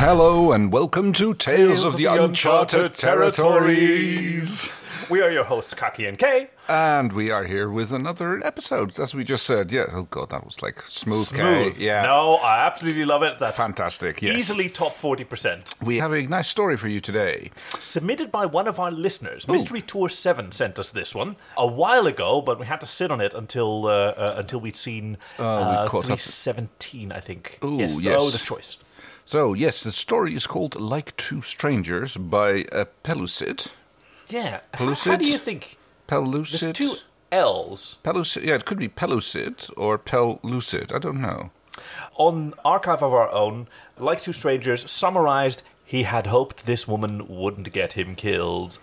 Hello and welcome to Tales, of, the, Uncharted, Territories. We are your hosts, Kaki and Kay. And we are here with another episode, as we just said. Yeah. Oh god, that was like smooth. Smooth. Kay. Yeah. No, I absolutely love it. That's Fantastic. Yes. easily top 40%. We have a nice story for you today. Submitted by one of our listeners. Mystery Tour 7 sent us this one a while ago, but we had to sit on it until uh, uh, until we'd seen uh, caught up. 317, I think. Ooh, yes. yes. Oh, the choice. So yes, the story is called "Like Two Strangers" by uh, Pellucid. Yeah. Pellucid? How do you think? Pellucid. There's two L's. Pellucid. Yeah, it could be Pellucid or Pellucid. I don't know. On Archive of Our Own, Like Two Strangers summarized he had hoped this woman wouldn't get him killed.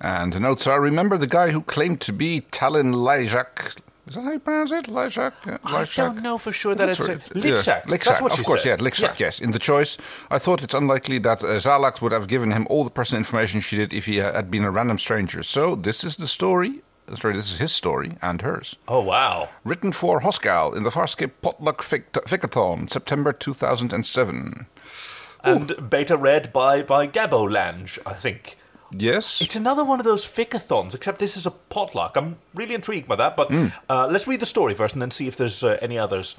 And the notes are: Remember the guy who claimed to be Talyn Lyjak? Is that how you pronounce it? Yeah, I don't know for sure that That's it's a right. Lichak. Yeah, That's Lichak, what of course, said. yeah, Lichak, yes. In the choice, I thought it's unlikely that uh, Xhalax would have given him all the personal information she did if he uh, had been a random stranger. So this is the story. uh, Sorry, this is his story and hers. Oh wow! Written for Hoskal in the Farscape Potluck Fic- Ficathon, September 2007. And beta read by by Gabo Lange, I think. Yes? It's another one of those ficathons, except this is a potluck. I'm really intrigued by that, but uh, let's read the story first and then see if there's uh, any others.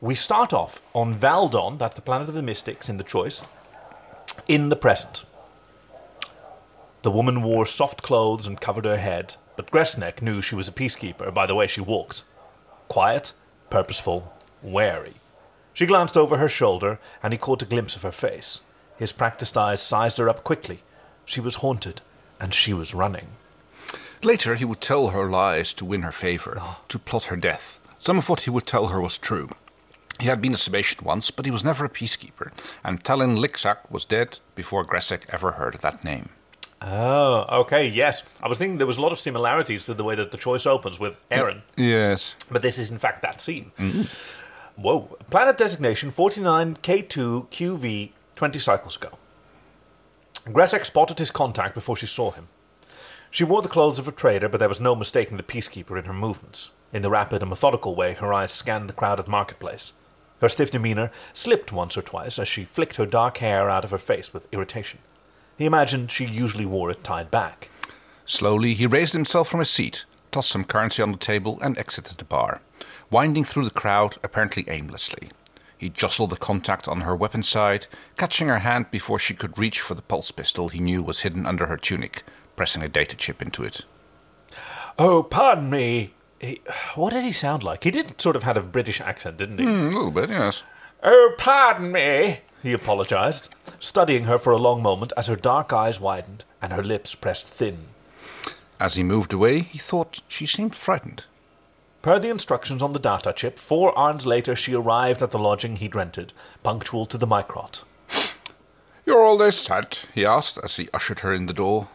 We start off on Valldan, that's the planet of the Mystics in the choice, in the present. The woman wore soft clothes and covered her head, but Gresnek knew she was a peacekeeper by the way she walked. Quiet, purposeful, wary. She glanced over her shoulder, and he caught a glimpse of her face. His practiced eyes sized her up quickly. She was haunted, and she was running. Later, he would tell her lies to win her favor, ah. to plot her death. Some of what he would tell her was true. He had been a Sebacean once, but he was never a peacekeeper, and Talyn Lixak was dead before Gresek ever heard that name. Oh, okay, yes. I was thinking there was a lot of similarities to the way that the choice opens with Aeryn, Yes. but this is in fact that scene. Mm-hmm. Whoa. Planet designation 49K2QV 20 cycles ago. Gresek spotted his contact before she saw him. She wore the clothes of a trader, but there was no mistaking the peacekeeper in her movements. In the rapid and methodical way, her eyes scanned the crowded marketplace. Her stiff demeanor slipped once or twice as she flicked her dark hair out of her face with irritation. He imagined she usually wore it tied back. Slowly, he raised himself from his seat, tossed some currency on the table, and exited the bar, winding through the crowd apparently aimlessly. He jostled the contact on her weapon side, catching her hand before she could reach for the pulse pistol he knew was hidden under her tunic, pressing a data chip into it. Oh, pardon me. He, what did he sound like? He did sort of had a British accent, didn't he? Hmm, a little bit, yes. Oh, pardon me, he apologized, studying her for a long moment as her dark eyes widened and her lips pressed thin. As he moved away, he thought she seemed frightened. Per the instructions on the data chip, four hours later she arrived at the lodging he'd rented, punctual to the microt. You're all this set? he asked as he ushered her in the door.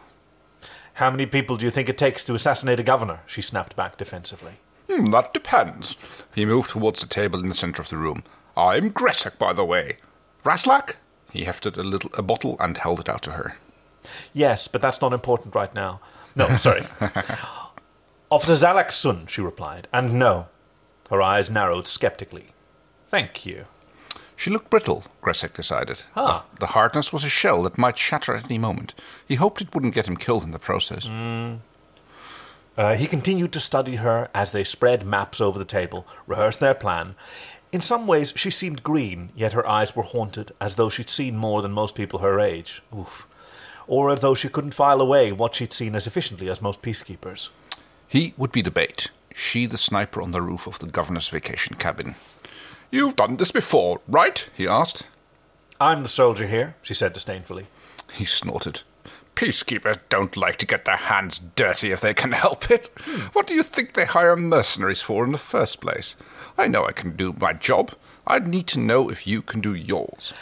How many people do you think it takes to assassinate a governor? She snapped back defensively. Hmm, that depends. He moved towards the table in the center of the room. I'm Gresek, by the way. Raslak? He hefted a little a bottle and held it out to her. Yes, but that's not important right now. No, sorry. Officer Xhalax Sun, she replied, and no. Her eyes narrowed skeptically. Thank you. She looked brittle, Gresek decided. Ah. The, the hardness was a shell that might shatter at any moment. He hoped it wouldn't get him killed in the process. Uh, he continued to study her as they spread maps over the table, rehearsed their plan. In some ways, she seemed green, yet her eyes were haunted, as though she'd seen more than most people her age. Oof. Or as though she couldn't file away what she'd seen as efficiently as most peacekeepers. He would be the bait. She the sniper on the roof of the governor's vacation cabin. You've done this before, right? he asked. I'm the soldier here, she said disdainfully. He snorted. Peacekeepers don't like to get their hands dirty if they can help it. What do you think they hire mercenaries for in the first place? I know I can do my job. I'd need to know if you can do yours.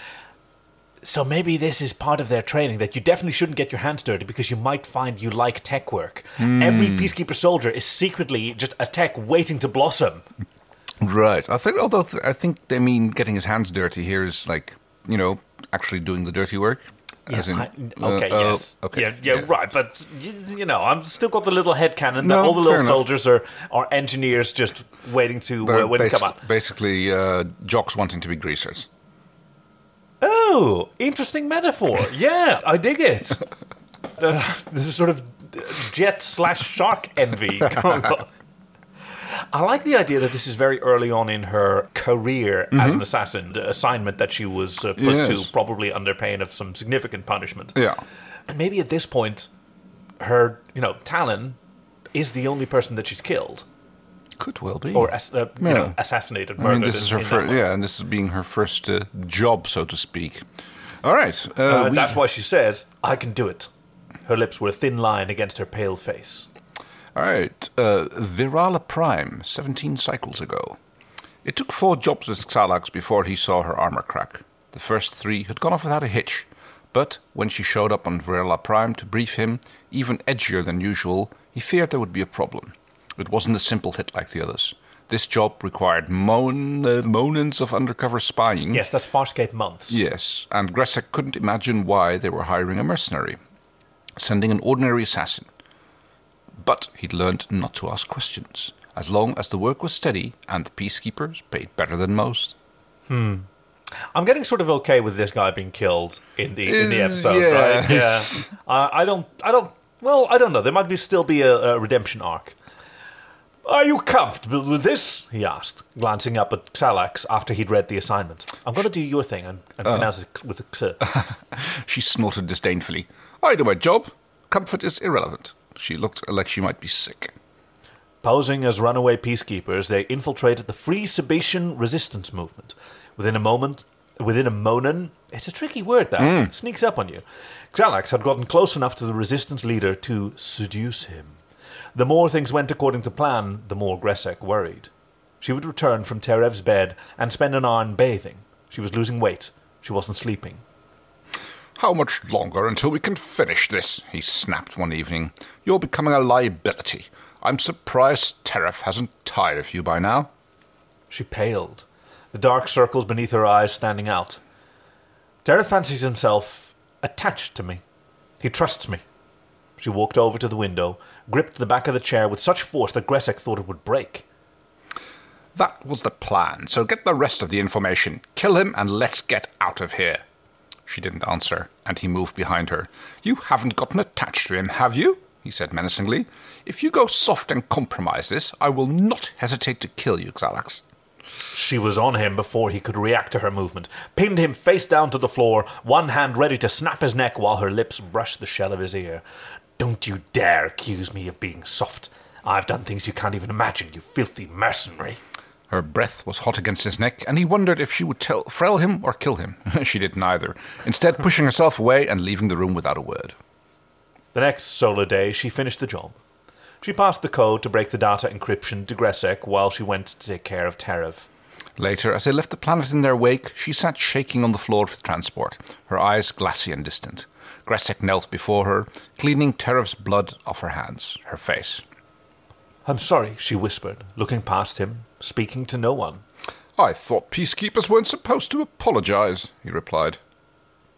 So maybe this is part of their training that you definitely shouldn't get your hands dirty because you might find you like tech work. Every peacekeeper soldier is secretly just a tech waiting to blossom. Right. I think, although th- I think they mean getting his hands dirty here is like, you know, actually doing the dirty work. As in- I- okay, uh, oh, yes. okay. Yeah, yeah, right. But, you, you know, I've still got the little head canon that all the little enough. soldiers are, are engineers just waiting to uh, when it basi- come up. basically uh, jocks wanting to be greasers. Oh, interesting metaphor. Yeah, I dig it. Uh, this is sort of jet slash shark envy going on. I like the idea that this is very early on in her career as an assassin, the assignment that she was uh, put Yes. to, probably under pain of some significant punishment. Yeah. And maybe at this point, her, you know, Talyn is the only person that she's killed Could well be. or ass- uh, you Yeah. know, assassinated, I mean, this is her first, yeah, and this is being her first uh, job, so to speak. All right. Uh, Uh, we- that's why she says, "I can do it." Her lips were a thin line against her pale face. All right. Uh, Virala Prime, 17 cycles ago. It took four jobs with Xhalax before he saw her armor crack. The first three had gone off without a hitch, but when she showed up on Virala Prime to brief him, even edgier than usual, he feared there would be a problem. It wasn't a simple hit like the others. This job required mon- uh, months of undercover spying. Yes, that's Farscape months. Yes, and Gressek couldn't imagine why they were hiring a mercenary, sending an ordinary assassin. But he'd learned not to ask questions, as long as the work was steady and the peacekeepers paid better than most. Hmm. I'm getting sort of okay with this guy being killed in the in the Uh, episode, right? Yeah. I I don't. I don't. Well, I don't know. There might be still be a, a redemption arc. Are you comfortable with this? He asked, glancing up at Xhalax after he'd read the assignment. I'm going to do your thing and, and uh. pronounce it with a x. She snorted disdainfully. I do my job. Comfort is irrelevant. She looked like she might be sick. Posing as runaway peacekeepers, they infiltrated the Free Sebacean resistance movement. Within a moment, within a monen, it's a tricky word that hmm. sneaks up on you. Xhalax had gotten close enough to the resistance leader to seduce him. The more things went according to plan, the more Gressek worried. She would return from Terev's bed and spend an hour in bathing. She was losing weight. She wasn't sleeping. How much longer until we can finish this? He snapped one evening. You're becoming a liability. I'm surprised Teref hasn't tired of you by now. She paled, the dark circles beneath her eyes standing out. Terra fancies himself attached to me. He trusts me. She walked over to the window, gripped the back of the chair with such force that Gressek thought it would break. That was the plan, so get the rest of the information. Kill him and let's get out of here. She didn't answer, and he moved behind her. You haven't gotten attached to him, have you? he said menacingly. If you go soft and compromise this, I will not hesitate to kill you, Xhalax. She was on him before he could react to her movement, pinned him face down to the floor, one hand ready to snap his neck while her lips brushed the shell of his ear. Don't you dare accuse me of being soft. I've done things you can't even imagine, you filthy mercenary. Her breath was hot against his neck, and he wondered if she would tell, frell him or kill him. she did neither, instead pushing herself away and leaving the room without a word. The next solar day, she finished the job. She passed the code to break the data encryption to Gresek while she went to take care of Terev. Later, as they left the planet in their wake, she sat shaking on the floor of the transport, her eyes glassy and distant. Gressek knelt before her, cleaning Terev's blood off her hands, her face. I'm sorry, she whispered, looking past him, speaking to no one. I thought peacekeepers weren't supposed to apologize, he replied.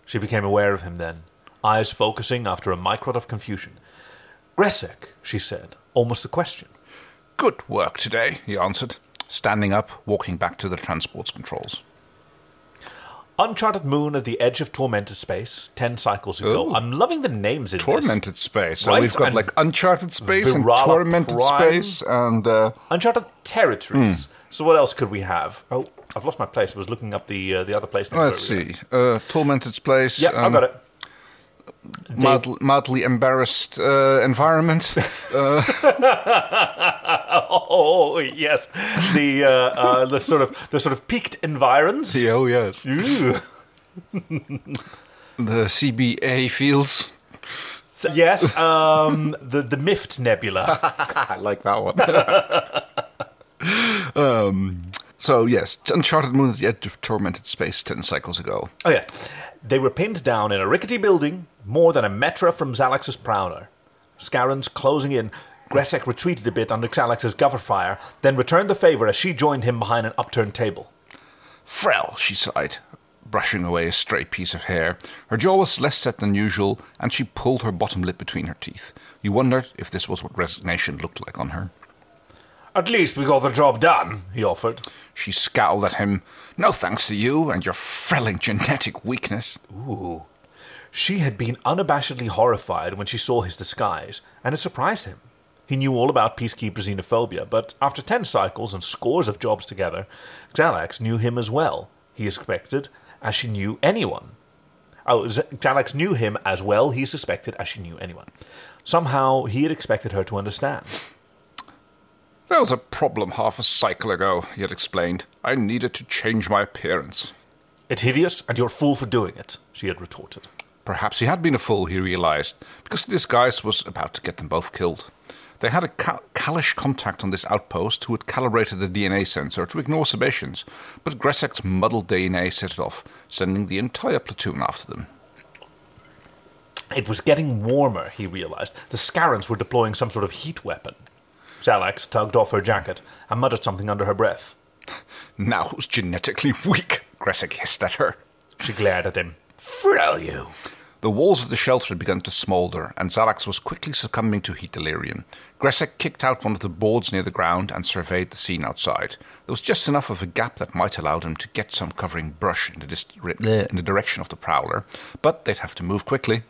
She became aware of him then, eyes focusing after a microt of confusion. Gressek, she said, almost a question. Good work today, he answered, standing up, walking back to the transport's controls. Uncharted moon at the edge of tormented space, ten cycles ago. Ooh. I'm loving the names in this. Tormented space. So Right, we've got and like uncharted space and tormented Prime. space and uh, Uncharted territories. Hmm. So what else could we have? Oh, I've lost my place. I was looking up the uh, the other place. let's see, uh, tormented place. Yep, I um, got it. Mildly, mildly embarrassed uh, environment. Oh yes, the uh, uh, the sort of the sort of peaked environs. oh yes. The CBA fields. Yes, um, the the Mift Nebula. I like that one. um, so yes, Uncharted Moon at the edge of tormented space ten cycles ago. Oh yeah, they were pinned down in a rickety building, more than a metra from Xhalax's prowler. Scarran's closing in. Gressek retreated a bit under Xhalax's cover fire, then returned the favor as she joined him behind an upturned table. Frell, she sighed, brushing away a stray piece of hair. Her jaw was less set than usual, and she pulled her bottom lip between her teeth. You wondered if this was what resignation looked like on her. At least we got the job done, he offered. She scowled at him. No thanks to you and your frelling genetic weakness. Ooh. She had been unabashedly horrified when she saw his disguise, and it surprised him. He knew all about peacekeeper xenophobia, but after ten cycles and scores of jobs together, Xhalax knew him as well. He expected, as she knew anyone. Oh, Xhalax knew him as well, he suspected, as she knew anyone. Somehow, he had expected her to understand. There was a problem half a cycle ago, he had explained. I needed to change my appearance. It's hideous, and you're a fool for doing it, she had retorted. Perhaps he had been a fool, he realized, because the disguise was about to get them both killed. They had a cal- Kalish contact on this outpost who had calibrated the DNA sensor to ignore Sebacean's, but Gressek's muddled DNA set it off, sending the entire platoon after them. It was getting warmer, he realized. The Scarrans were deploying some sort of heat weapon. Xhalax tugged off her jacket and muttered something under her breath. Now who's genetically weak? Gressek hissed at her. She glared at him. Frell you! The walls of the shelter had begun to smoulder, and Xhalax was quickly succumbing to heat delirium. Gressek kicked out one of the boards near the ground and surveyed the scene outside. There was just enough of a gap that might allow them to get some covering brush in the, dist- in the direction of the prowler, but they'd have to move quickly.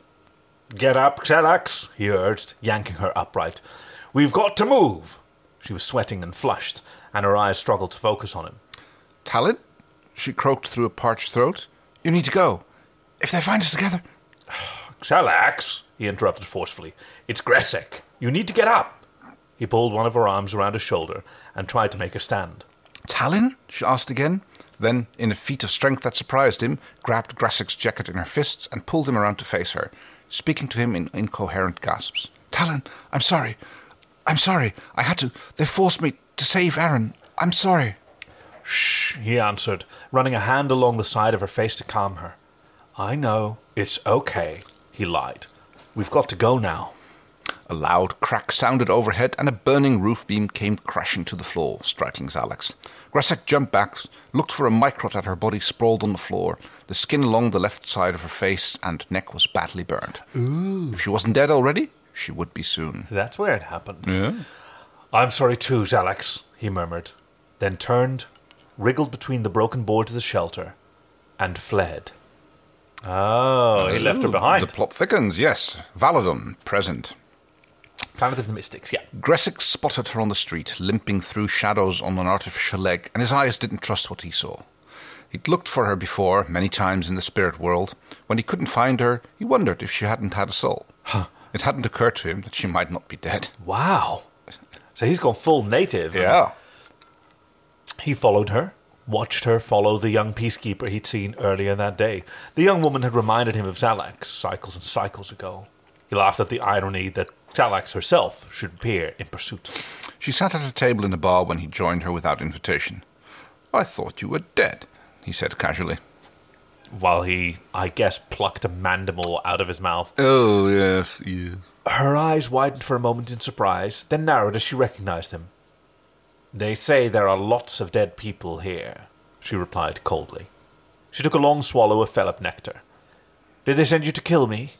Get up, Xhalax, he urged, yanking her upright. We've got to move. She was sweating and flushed, and her eyes struggled to focus on him. Talyn? She croaked through a parched throat. You need to go. If they find us together. Xhalax, he interrupted forcefully. It's Gressek. You need to get up. He pulled one of her arms around his shoulder and tried to make her stand. Talyn? she asked again. Then, in a feat of strength that surprised him, grabbed Gressek's jacket in her fists and pulled him around to face her, speaking to him in incoherent gasps. Talyn, I'm sorry. I'm sorry. I had to. They forced me to save Aeryn. I'm sorry. Shh, he answered, running a hand along the side of her face to calm her. I know. It's okay, he lied. We've got to go now. A loud crack sounded overhead, and a burning roof beam came crashing to the floor, striking Xhalax. Gressek jumped back, looked for a microt at her body sprawled on the floor. The skin along the left side of her face and neck was badly burned. Ooh. If she wasn't dead already, she would be soon. That's where it happened. Yeah. I'm sorry too, Xhalax, he murmured, then turned, wriggled between the broken boards of the shelter, and fled. Oh, he left her behind. The plot thickens, yes. Valldan, present. Planet of the Mystics, yeah. Gressek spotted her on the street, limping through shadows on an artificial leg, and his eyes didn't trust what he saw. He'd looked for her before, many times in the spirit world. When he couldn't find her, he wondered if she hadn't had a soul. Huh. It hadn't occurred to him that she might not be dead. Wow. So he's gone full native. Yeah. He followed her, watched her follow the young peacekeeper he'd seen earlier that day. The young woman had reminded him of Xhalax cycles and cycles ago. He laughed at the irony that Xhalax herself should appear in pursuit. She sat at a table in the bar when he joined her without invitation. I thought you were dead, he said casually. While he, I guess, plucked a mandible out of his mouth. Oh, yes, yes. Her eyes widened for a moment in surprise, then narrowed as she recognized him. They say there are lots of dead people here, she replied coldly. She took a long swallow of Fellip nectar. Did they send you to kill me?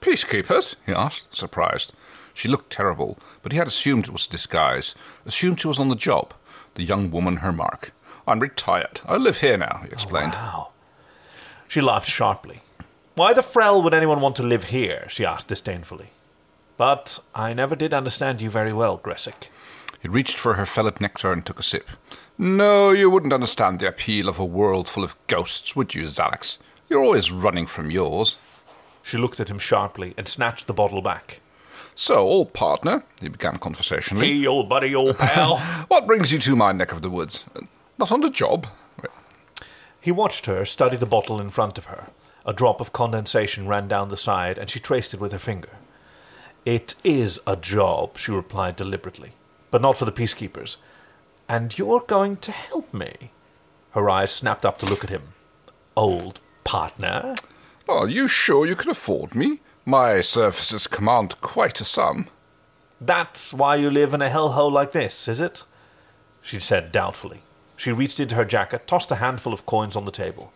Peacekeepers? he asked, surprised. She looked terrible, but he had assumed it was a disguise, assumed she was on the job. The young woman her mark. I'm retired. I live here now, he explained. Oh, wow. She laughed sharply. Why the frell would anyone want to live here? she asked disdainfully. But I never did understand you very well, Gressek. He reached for her Fellip nectar and took a sip. No, you wouldn't understand the appeal of a world full of ghosts, would you, Xhalax? You're always running from yours. She looked at him sharply and snatched the bottle back. So, old partner, he began conversationally. Hey, old buddy, old pal. what brings you to my neck of the woods? Not on the job? He watched her study the bottle in front of her. A drop of condensation ran down the side, and she traced it with her finger. It is a job, she replied deliberately, but not for the peacekeepers. And you're going to help me? Her eyes snapped up to look at him. Old partner? Are you sure you can afford me? My services command quite a sum. That's why you live in a hellhole like this, is it? She said doubtfully. She reached into her jacket, tossed a handful of coins on the table.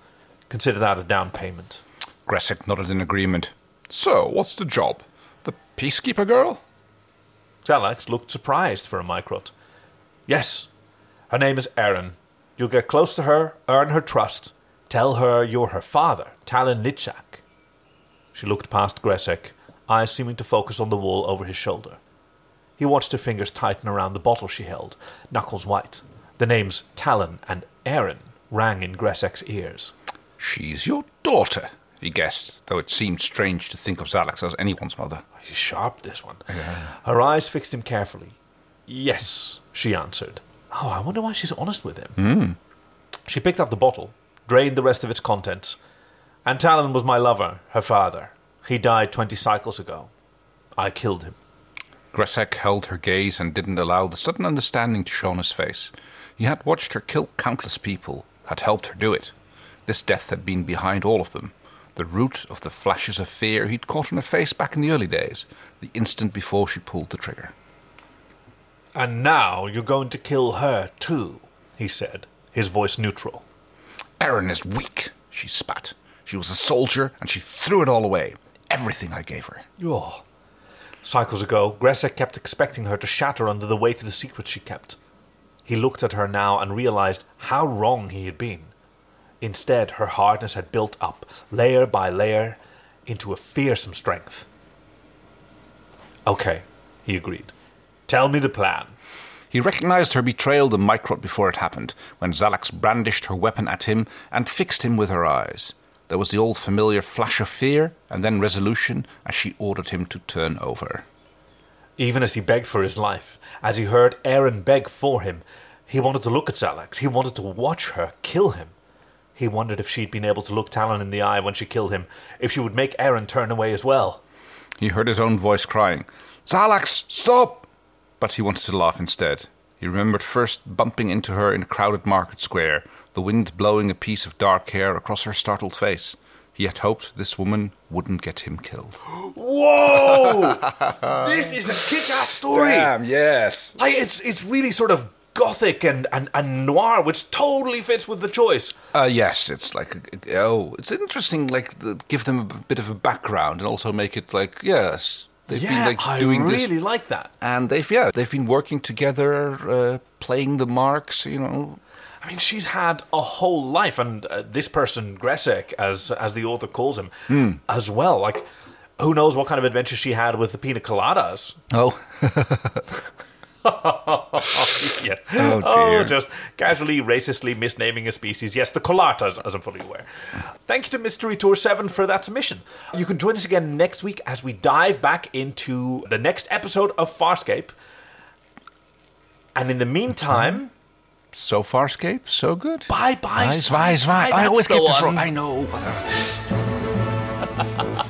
Consider that a down payment. Gressek nodded in agreement. So, what's the job? The peacekeeper girl? Xhalax looked surprised for a microt. Yes. Her name is Aeryn. You'll get close to her, earn her trust, tell her you're her father, Talyn Litchak. She looked past Gresek, eyes seeming to focus on the wall over his shoulder. He watched her fingers tighten around the bottle she held, knuckles white. The names Talyn and Aeryn rang in Gresek's ears. She's your daughter, he guessed, though it seemed strange to think of Xhalax as anyone's mother. Oh, she's sharp, this one. Her eyes fixed him carefully. Yes, she answered. Oh, I wonder why she's honest with him. Hmm. She picked up the bottle, drained the rest of its contents. And Talyn was my lover, her father. He died 20 cycles ago. I killed him. Gresek held her gaze and didn't allow the sudden understanding to show on his face. He had watched her kill countless people, had helped her do it. This death had been behind all of them. The root of the flashes of fear he'd caught on her face back in the early days, the instant before she pulled the trigger. And now you're going to kill her, too, he said, his voice neutral. Aeryn is weak, she spat. She was a soldier, and she threw it all away. Everything I gave her. Oh. Cycles ago, Gresek kept expecting her to shatter under the weight of the secret she kept. He looked at her now and realized how wrong he had been. Instead, her hardness had built up, layer by layer, into a fearsome strength. Okay, he agreed. Tell me the plan. He recognized her betrayal the microt before it happened, when Xhalax brandished her weapon at him and fixed him with her eyes. There was the old familiar flash of fear and then resolution as she ordered him to turn over. Even as he begged for his life, as he heard Aeryn beg for him, he wanted to look at Xhalax. He wanted to watch her kill him. He wondered if she'd been able to look Talyn in the eye when she killed him, if she would make Aeryn turn away as well. He heard his own voice crying, Xhalax, stop! But he wanted to laugh instead. He remembered first bumping into her in a crowded market square, the wind blowing a piece of dark hair across her startled face. He had hoped this woman wouldn't get him killed. Whoa! this is a kick-ass story. Damn, yes. Like it's it's really sort of gothic and, and, and noir, which totally fits with the choice. Uh, yes, it's like oh, it's interesting. Like the, give them a bit of a background and also make it like yes, they've yeah, been like I doing really this, really like that. and they've yeah, they've been working together, uh, playing the marks. You know, I mean, she's had a whole life, and uh, this person, Gresek, as as the author calls him, Hmm. as well. Like, who knows what kind of adventure she had with the pina coladas? oh, yeah. Oh, oh, dear. just casually, racistly misnaming a species. Yes, the colatas, as I'm fully aware. Thank you to Mystery Tour 7 for that submission. You can join us again next week as we dive back into the next episode of Farscape. And in the meantime, mm-hmm. so far, Scape, so good. bye bye. Zwei, zwei. I always get this wrong. I know.